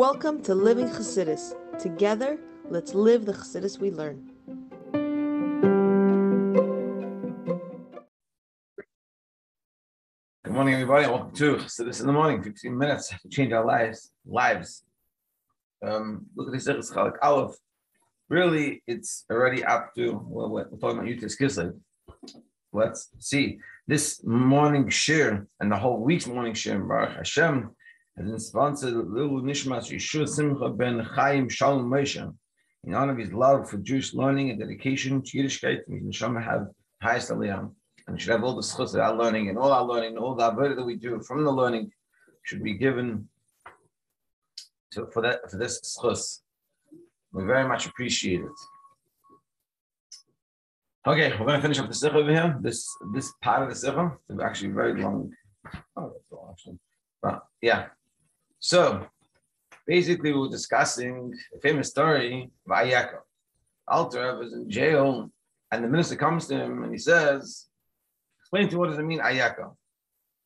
Welcome to Living Chassidus. Together, let's live the Chassidus we learn. Good morning, everybody. Welcome to Chassidus in the morning. 15 minutes to change our lives. Lives. Um, look at this. Really, it's already up to well, we're talking about Yud Tes Kislev. Let's see. This morning shiur and the whole week's morning shiur, Baruch Hashem, has been sponsored Lilui Nishmas Yehoshua Simcha ben Chaim Shalom Moshe. In honor of his love for Jewish learning and dedication to Yiddishkeit, we neshama have highest aliyah. And we should have all the schus of our learning and all our learning, and all the avodah that we do from the learning should be given to, for that for this schus. We very much appreciate it. Okay, we're going to finish up the sicha over here. This this part of the sicha is actually very long. Oh, that's all actually. But yeah. So basically, we were discussing a famous story of Ayaka. Alter was in jail, and the minister comes to him and he says, Explain to me what does it mean, Ayaka?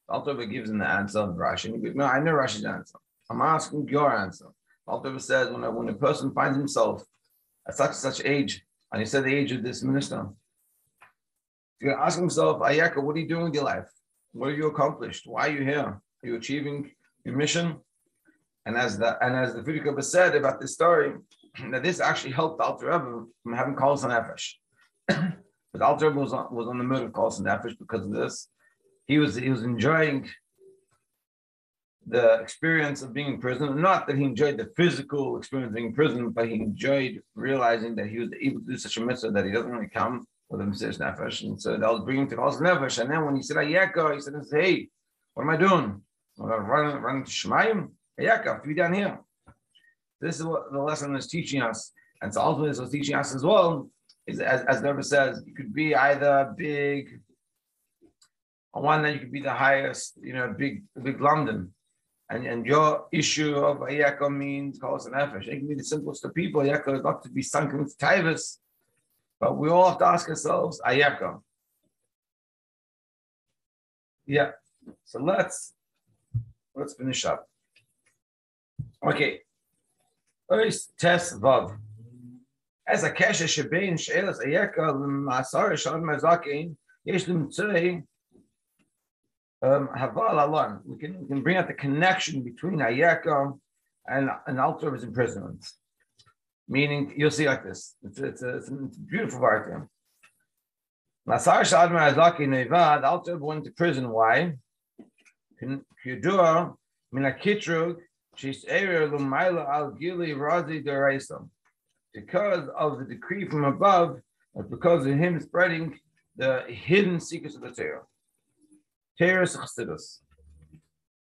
Alter gives him the answer of Rashi. And he goes, No, I know Rashi's answer. I'm asking your answer. Alter says, when a, when a person finds himself at such such age, and he said the age of this minister, you're going to ask himself, Ayaka, what are you doing with your life? What have you accomplished? Why are you here? Are you achieving your mission? And as the and as the Frierdiker said about this story, that this actually helped Alter Rebbe from having calls on Nefesh. but Alter Rebbe was on, was on the mood of calls on Nefesh because of this. He was he was enjoying the experience of being in prison. Not that he enjoyed the physical experience of being in prison, but he enjoyed realizing that he was able to do such a mitzvah that he doesn't really come with a Mesiris Nefesh. And so that was bringing to Chos Nefesh. And then when he said Ayeka, he said, Hey, what am I doing? I'm run, run to Shemayim? I have to be down here. This is what the lesson is teaching us. And so ultimately, this was teaching us as well. Is as, as Rebbe says, you could be either big, on one that you could be the highest, you know, big, big lamdan. And, and your issue of Ayaka means Chos Nefesh. It can be the simplest of people. Ayaka is not to be sunk into Taivas. But we all have to ask ourselves, Ayaka. Yeah. So let's let's finish up. Okay. First test vav. As a kesha shebein she'elas ayaka l'masar shalom mazakin yesh l'mitzvei um, haval alon. We can we can bring out the connection between ayaka and an altar of his imprisonment. Meaning, you'll see like this. It's, it's, a, it's a beautiful part. Masar Shadmar Azaki Nevad, Alter went to prison. Why? Kudua, Minakitrug, Al Gili. Because of the decree from above, but because of him spreading the hidden secrets of the Torah. Torah Chassidus.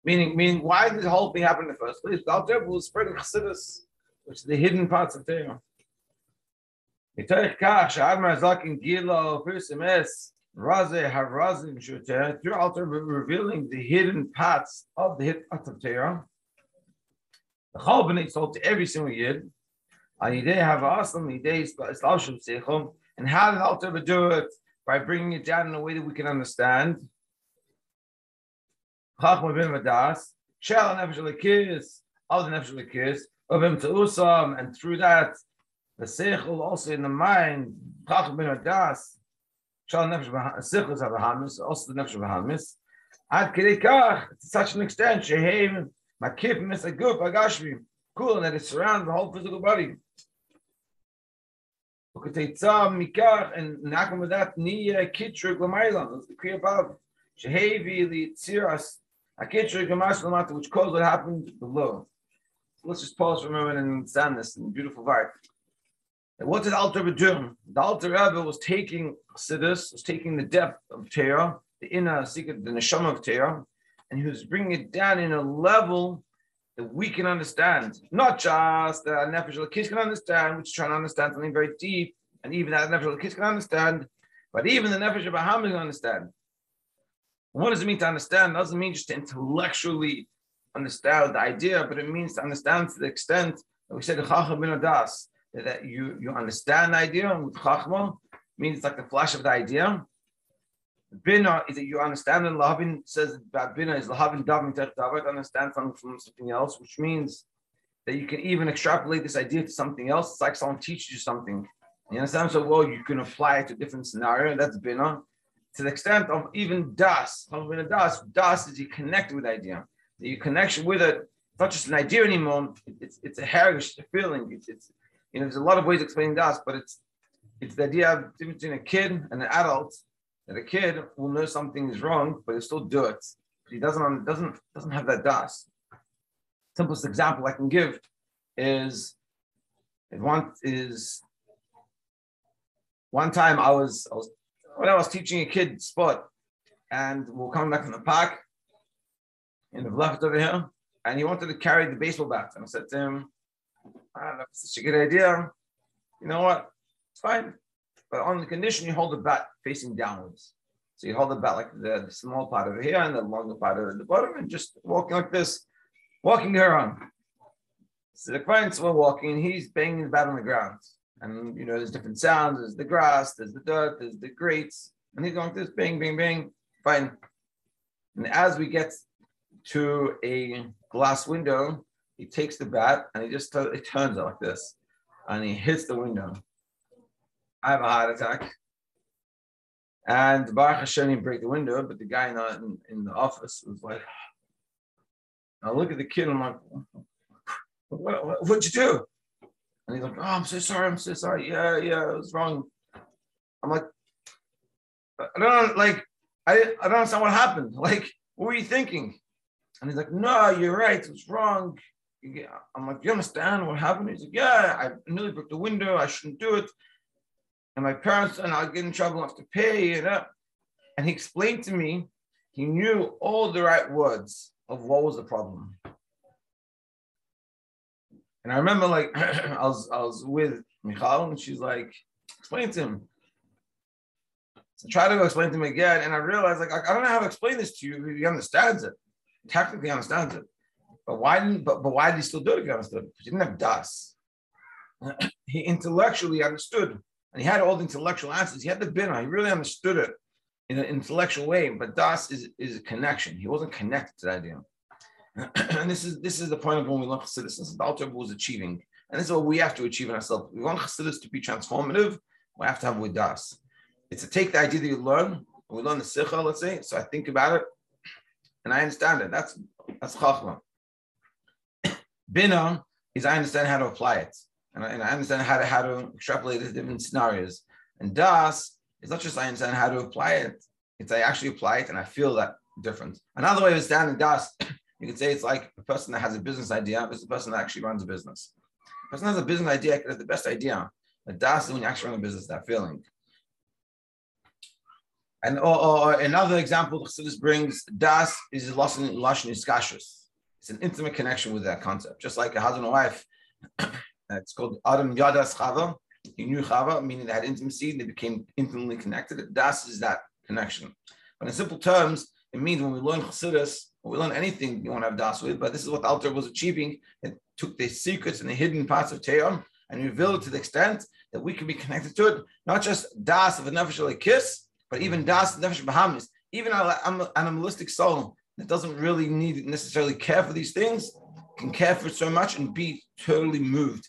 Meaning, meaning, why did the whole thing happen in the first place? The Alter was spreading Chassidus which is the hidden parts of Torah. Through Alter revealing the hidden parts of the hidden parts of Torah. Chol B'nai told to every single Yid, and have awesome and how did Alter do it? By bringing it down in a way that we can understand. Chachma bin Vadas, Shel Nefesh Elokis, of the Nefesh Elokis, of him to Usam, and through that, the Seichel also in the mind, Chacham ben Adas, Shal Nefesh Seichel is Abrahamis, also the Nefesh HaBahamis, Ad Kedekach, to such an extent, Shehem, Makif, Misagup, Agashmi, cool, and that it surrounds the whole physical body. And Nakum with that, Nia Kitrug Lamailam, that's the Kriya above. Shehevi, the Tziras, Akitrug Gamash Lamata, which caused what happened below let's just pause for a moment and understand this in beautiful part. What did Alter Rebbe? The Alter Rebbe was taking Siddur, was taking the depth of Torah, the inner secret, the neshama of Torah, and he was bringing it down in a level that we can understand. Not just the Nefesh Elokis can understand, which is trying to understand something very deep, and even that Nefesh Elokis can understand, but even the Nefesh HaBahamis can understand. What does it mean to understand? It doesn't mean just to intellectually understand the idea, but it means to understand to the extent that we said Chacham bin that you, you understand the idea, and with Chachma means like the flash of the idea. Bina is that you understand, and Lahavin says that Bina is Lahavin Davin Tech Davat, understand something from something else, which means that you can even extrapolate this idea to something else. It's like someone teaches you something. You understand? So well, you can apply it to different scenario. That's bina. To the extent of even das, das, das is you connect with idea. Your connection with it, it's not just an idea anymore. It's it's a heritage, a feeling. It's, it's you know, there's a lot of ways of explaining das, but it's it's the idea of between a kid and an adult that a kid will know something is wrong, but he'll still do it. He doesn't doesn't doesn't have that das. Simplest example I can give is if one is one time I was, I was when I was teaching a kid sport, and we are coming back from the park in the left over here, and he wanted to carry the baseball bat. And I said to him, ah, I don't know if it's such a good idea. You know what? It's fine. But on the condition you hold the bat facing downwards. So you hold the bat like the, the small part over here and the longer part over the bottom, and just walking like this, walking around. So the clients were walking, and he's banging the bat on the ground. And you know, there's different sounds, there's the grass, there's the dirt, there's the grates, and he's going like this bang, bang, bang, fine. And as we get to a glass window, he takes the bat and he just it turns it like this, and he hits the window. I have a heart attack. And Baruch Hashem didn't break the window, but the guy in the, in, the office was like, I look at the kid, I'm like, what, what, what'd you do? And he's like, oh, I'm so sorry, I'm so sorry. Yeah, yeah, it was wrong. I'm like, I don't like, I, I don't understand what happened. Like, what were you thinking? And he's like, no, you're right, it was wrong. I'm like, you understand what happened? He's like, yeah, I nearly broke the window, I shouldn't do it and my parents and I'll get in trouble, I have to pay, you know. And he explained to me, he knew all the right words of what was the problem. And I remember like I was I was with Michal and she's like, explain to him. So I try to explain to him again, and I realized like I don't know how to explain this to you. He understands it, technically understands it, but why didn't but, but why did he still do it? He understood it. He didn't have das. he intellectually understood and he had all the intellectual answers. He had the bina. He really understood it in an intellectual way. But das is, is a connection. He wasn't connected to that idea. and this is this is the point of when we learn Chassidus. This is the Alter was achieving. And this is what we have to achieve in ourselves. We want Chassidus to be transformative. We have to have with das. It's to take the idea that you learn. We learn the Sikha, let's say. So I think about it and I understand it. That's that's Chachma. Bina is I understand how to apply it and I, and I understand how to how to extrapolate the different scenarios. And Das is not just I understand how to apply it; it's I actually apply it and I feel that difference. Another way of understanding Das, you could say it's like a person that has a business idea versus a person that actually runs a business. A person has a business idea has the best idea, but Das is when you actually run a business. That feeling. And or, or another example Chassidus brings, Das is lost in lashon. It's an intimate connection with that concept, just like a husband and wife it's called Adam Yadas Chava. He knew Chava, meaning they had intimacy, they became intimately connected. Das is that connection. But in simple terms, it means when we learn Chassidus, when we learn anything you want to have Das with, but this is what the Alter was achieving. It took the secrets and the hidden parts of Teom and revealed it to the extent that we can be connected to it, not just Das of a nefesh Elokis, but even Das of nefesh Bahamis, even an animalistic soul that doesn't really need necessarily care for these things, can care for so much and be totally moved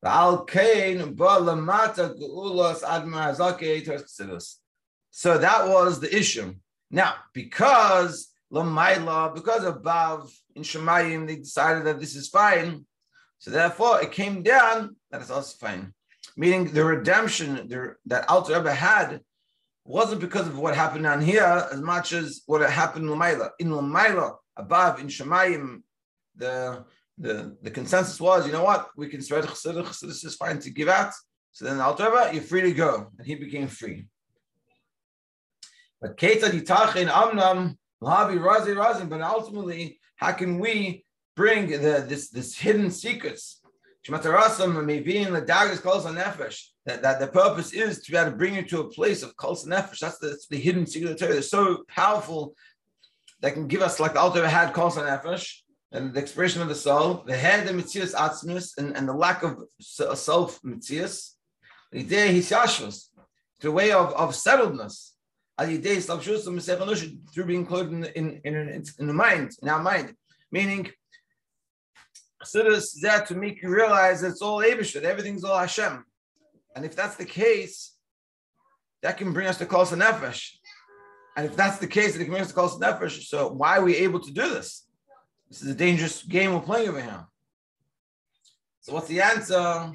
So that was the issue. Now, because Lamaila, because above in Shemayim, they decided that this is fine. So therefore, it came down that it's also fine. Meaning the redemption that Alter Rebbe had wasn't because of what happened down here as much as what happened in Lamaila. In Lamaila, above in Shemayim, the the, the consensus was, you know what, we can spread chassidus, chassidus is fine to give out. So then Alter you're free to go. And he became free. But Keita Ditachin Amnam Lavi Razi Razin, but ultimately, how can we bring the, this, this hidden secrets Shematarasam maybe in the daggers calls on nefesh. That, that the purpose is to be able to bring you to a place of kol nefesh. That's the, that's the hidden secret of the Torah. They're so powerful that can give us like the Alter had kol nefesh and the expression of the soul, the head, the mitzias atzmis, and, and the lack of self mitzias. The idea hisyashvus, to a way of, of settledness. Through being included in, in, in, in the mind, in our mind. Meaning, Chassidus is there to make you realize that it's all Abish, everything's all Hashem. And if that's the case, that can bring us to Kol Nefesh. And if that's the case, that it can bring us to Kol Nefesh, so why are we able to do this? This is a dangerous game we're playing over here. So what's the answer?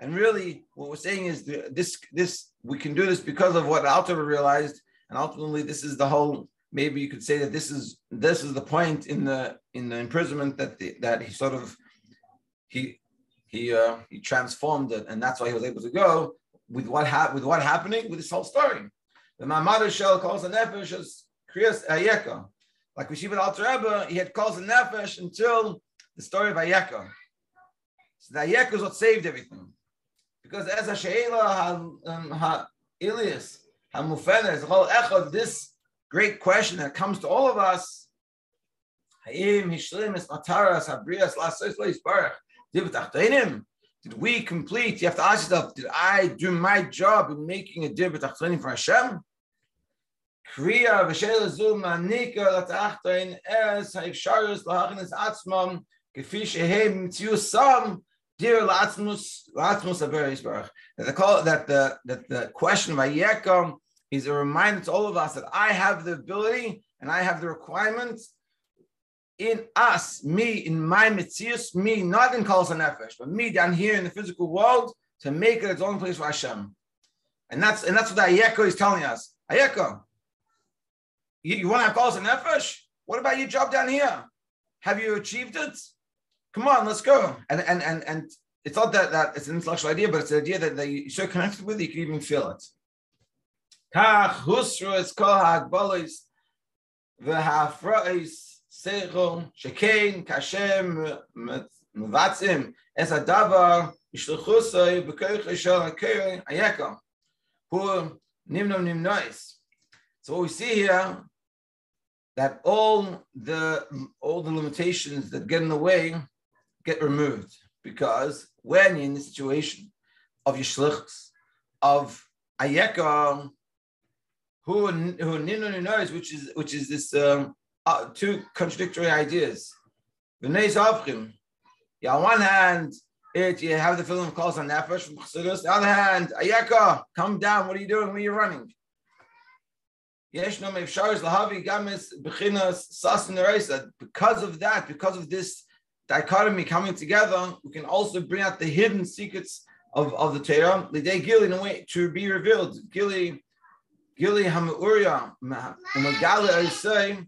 And really, what we're saying is this: this we can do this because of what Alter realized, and ultimately, this is the whole maybe you could say that this is this is the point in the in the imprisonment that the, that he sort of he he uh, he transformed it, and that's why he was able to go with what hap- with what happening with this whole story. The Mamad Shell calls the nefesh as kriyas ayeka. Like with Alter Rebbe, he had calls the nefesh until the story of Ayeka. So the Ayeka is what saved everything, because as a sheila ha um, ha Ilias ha mufenes whole echad this great question that comes to all of us. Did we complete? You have to ask yourself, did I do my job in making a dir b'tachtonim for Hashem? Kriya v'shel zu manika l'tachtoin es ha'ifsharus l'hachnis atzmam shehem dir l'atmus aver yisbarach. That the that the that the question of Ayekam is a reminder to all of us that I have the ability and I have the requirements in us, me, in my mitzias, me, not in Kol Nefesh, but me down here in the physical world to make it its own place for Hashem. And that's and that's what Ayeko is telling us. Ayeko, you, you want to have Kol Nefesh? What about your job down here? Have you achieved it? Come on, let's go. And and and and it's not that, that it's an intellectual idea, but it's an idea that, that you're so connected with, you can even feel it. Kach husru seichel shekein kashem mevatzim es ha'davar yishluchusay b'koich yishal ha'kei ayeka hu nimnom nimnois. So we see here, that all the all the limitations that get in the way get removed because when you're in the situation of yishlichus, of ayeka, who who Ninun knows, which is which is this um, uh, two contradictory ideas. On one hand, it you have the feeling of calls on nefesh from Chassidus. The other hand, Ayeka, come down. What are you doing? Where are you running? Because of that, because of this dichotomy coming together, we can also bring out the hidden secrets of, of the Torah. Lidei Gili in a way to be revealed. Gili Gili Hamuria, Umagala Isai, Umagala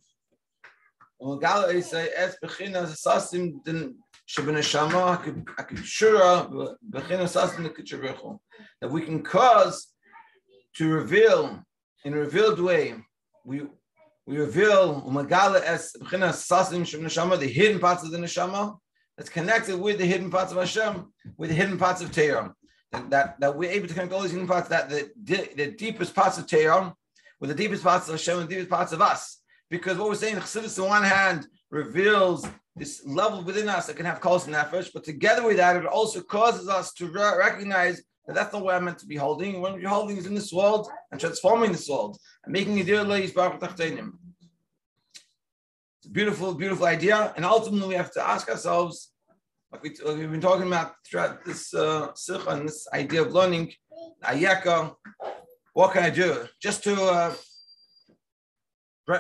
That we can cause to reveal in a revealed way. We we reveal Umagala Shabanashama, the hidden parts of the Neshama that's connected with the hidden parts of Hashem, with the hidden parts of Tehran that, that, that we're able to connect all these hidden parts, that the, the deepest parts of Tehran with the deepest parts of Hashem and the deepest parts of us. Because what we're saying, Chassidus on one hand reveals this level within us that can have cause and nefesh, but together with that, it also causes us to re- recognize that that's not where I'm meant to be holding. What we're holding is in this world and transforming this world and making it dear It's a beautiful, beautiful idea. And ultimately, we have to ask ourselves like, we, have been talking about throughout this uh, and this idea of learning ayaka. What can I do? Just to uh,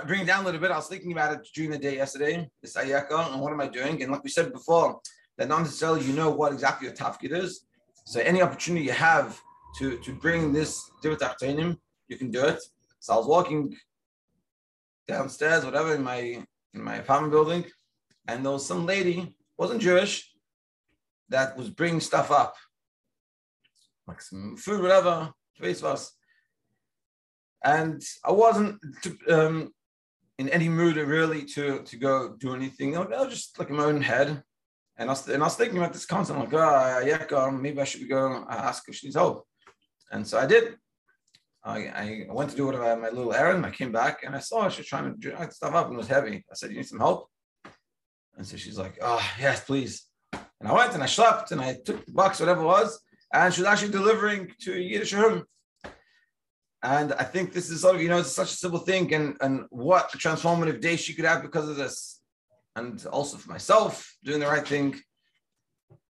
bring down a little bit, I was thinking about it during the day yesterday, this ayaka, and what am I doing? And like we said before, that not necessarily you know what exactly your tafkid is. So any opportunity you have to, to bring this divat you can do it. So I was walking downstairs, whatever, in my in my apartment building, and there was some lady, wasn't Jewish, that was bringing stuff up, like some food, whatever, face was. And I wasn't, um, in any mood really to to go do anything. I was just like in my own head. And I was, and I was thinking about this concept, like, ah, oh, yeah, maybe I should go ask if she needs help. And so I did. I, I went to do whatever, my little errand. I came back and I saw. She was trying to drag stuff up and it was heavy. I said, You need some help? And so she's like, Oh, yes, please. And I went and I slept and I took the box, whatever it was, and she was actually delivering to Yiddish room. And I think this is sort of, you know, it's such a simple thing and, and what a transformative day she could have because of this. And also for myself, doing the right thing.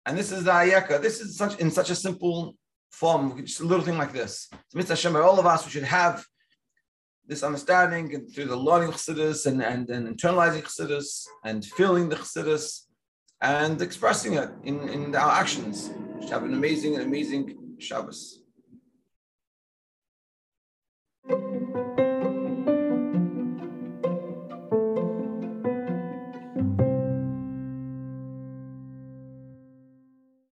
And this is the ayeka. This is such in such a simple form, just a little thing like this. So Mitzvah Hashem, all of us, we should have this understanding and through the learning Chassidus and, and, and internalizing Chassidus and feeling the Chassidus and expressing it in, in our actions. We should have an amazing, amazing Shabbos.